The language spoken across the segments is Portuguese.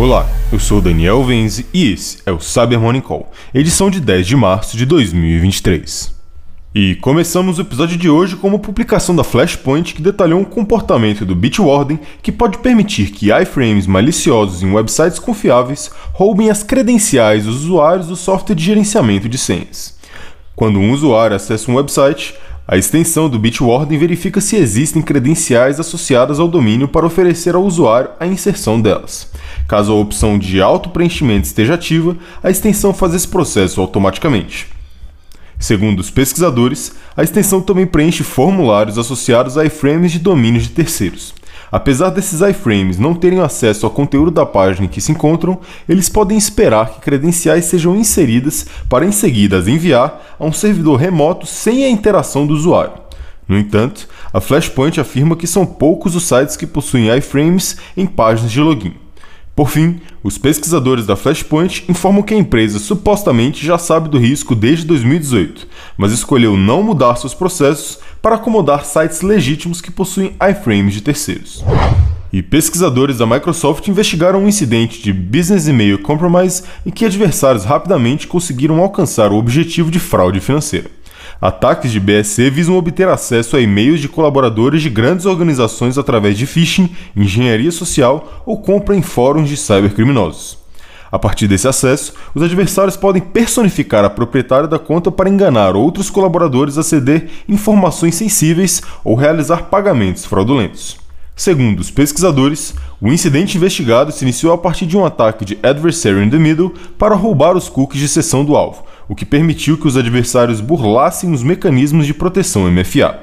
Olá, eu sou Daniel Venze e esse é o Cyber Morning Call, edição de 10 de março de 2023. E começamos o episódio de hoje com uma publicação da Flashpoint que detalhou um comportamento do Bitwarden que pode permitir que iframes maliciosos em websites confiáveis roubem as credenciais dos usuários do software de gerenciamento de senhas. Quando um usuário acessa um website, a extensão do Bitwarden verifica se existem credenciais associadas ao domínio para oferecer ao usuário a inserção delas. Caso a opção de auto-preenchimento esteja ativa, a extensão faz esse processo automaticamente. Segundo os pesquisadores, a extensão também preenche formulários associados a iframes de domínios de terceiros. Apesar desses iframes não terem acesso ao conteúdo da página em que se encontram, eles podem esperar que credenciais sejam inseridas para em seguida as enviar a um servidor remoto sem a interação do usuário. No entanto, a Flashpoint afirma que são poucos os sites que possuem iframes em páginas de login. Por fim, os pesquisadores da Flashpoint informam que a empresa supostamente já sabe do risco desde 2018, mas escolheu não mudar seus processos para acomodar sites legítimos que possuem iframes de terceiros. E pesquisadores da Microsoft investigaram um incidente de Business Email Compromise em que adversários rapidamente conseguiram alcançar o objetivo de fraude financeira. Ataques de BSC visam obter acesso a e-mails de colaboradores de grandes organizações através de phishing, engenharia social ou compra em fóruns de cybercriminosos. A partir desse acesso, os adversários podem personificar a proprietária da conta para enganar outros colaboradores a ceder informações sensíveis ou realizar pagamentos fraudulentos. Segundo os pesquisadores, o incidente investigado se iniciou a partir de um ataque de Adversary in the Middle para roubar os cookies de sessão do alvo, o que permitiu que os adversários burlassem os mecanismos de proteção MFA.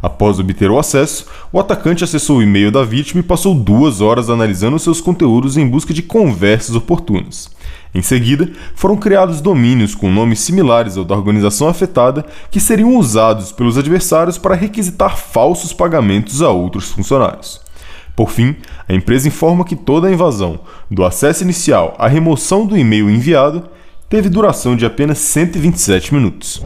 Após obter o acesso, o atacante acessou o e-mail da vítima e passou duas horas analisando seus conteúdos em busca de conversas oportunas. Em seguida, foram criados domínios com nomes similares ao da organização afetada que seriam usados pelos adversários para requisitar falsos pagamentos a outros funcionários. Por fim, a empresa informa que toda a invasão, do acesso inicial à remoção do e-mail enviado, teve duração de apenas 127 minutos.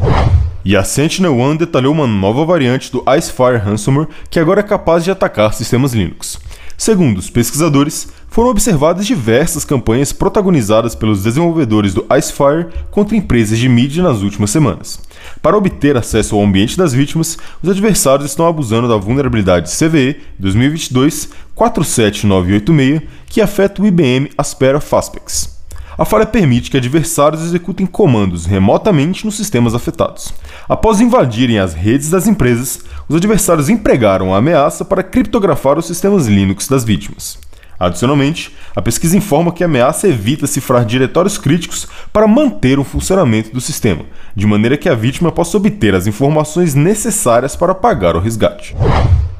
E a SentinelOne detalhou uma nova variante do Icefire Ransomware que agora é capaz de atacar sistemas Linux. Segundo os pesquisadores, foram observadas diversas campanhas protagonizadas pelos desenvolvedores do Icefire contra empresas de mídia nas últimas semanas. Para obter acesso ao ambiente das vítimas, os adversários estão abusando da vulnerabilidade CVE 2022 47986 que afeta o IBM Aspera Faspex. A falha permite que adversários executem comandos remotamente nos sistemas afetados. Após invadirem as redes das empresas, os adversários empregaram a ameaça para criptografar os sistemas Linux das vítimas. Adicionalmente, a pesquisa informa que a ameaça evita cifrar diretórios críticos para manter o funcionamento do sistema, de maneira que a vítima possa obter as informações necessárias para pagar o resgate.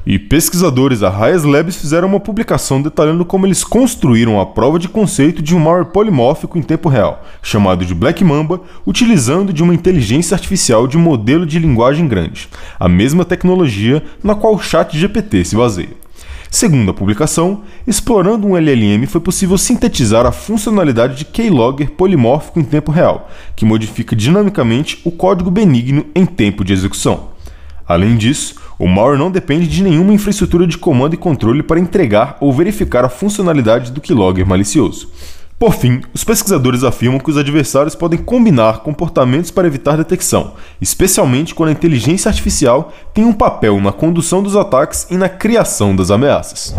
E pesquisadores da Hayes Labs fizeram uma publicação detalhando como eles construíram a prova de conceito de um malware polimórfico em tempo real, chamado de Black Mamba, utilizando de uma inteligência artificial de modelo de linguagem grande, a mesma tecnologia na qual o ChatGPT se baseia. Segundo a publicação, explorando um LLM foi possível sintetizar a funcionalidade de keylogger polimórfico em tempo real, que modifica dinamicamente o código benigno em tempo de execução. Além disso, o malware não depende de nenhuma infraestrutura de comando e controle para entregar ou verificar a funcionalidade do keylogger malicioso. Por fim, os pesquisadores afirmam que os adversários podem combinar comportamentos para evitar detecção, especialmente quando a inteligência artificial tem um papel na condução dos ataques e na criação das ameaças.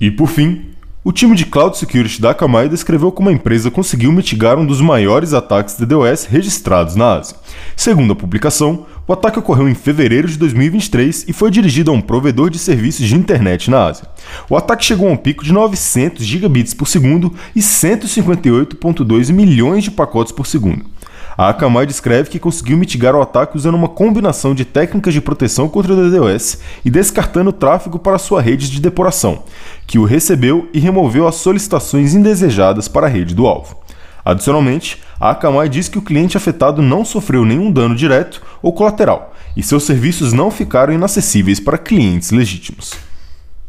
E por fim, o time de Cloud Security da Akamai descreveu como a empresa conseguiu mitigar um dos maiores ataques DDoS registrados na Ásia. Segundo a publicação, o ataque ocorreu em fevereiro de 2023 e foi dirigido a um provedor de serviços de internet na Ásia. O ataque chegou a um pico de 900 gigabits por segundo e 158,2 milhões de pacotes por segundo. A Akamai descreve que conseguiu mitigar o ataque usando uma combinação de técnicas de proteção contra o DDoS e descartando o tráfego para sua rede de depuração, que o recebeu e removeu as solicitações indesejadas para a rede do alvo. Adicionalmente, a Akamai diz que o cliente afetado não sofreu nenhum dano direto ou colateral e seus serviços não ficaram inacessíveis para clientes legítimos.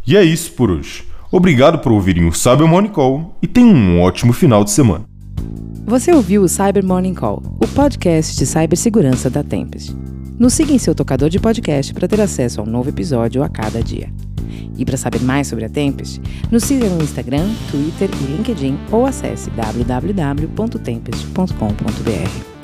E é isso por hoje. Obrigado por ouvirem o Cyber Morning Call e tenham um ótimo final de semana. Você ouviu o Cyber Morning Call, o podcast de cibersegurança da Tempest. Nos siga em seu tocador de podcast para ter acesso a um novo episódio a cada dia. E para saber mais sobre a Tempest, nos siga no Instagram, Twitter e LinkedIn ou acesse www.tempest.com.br.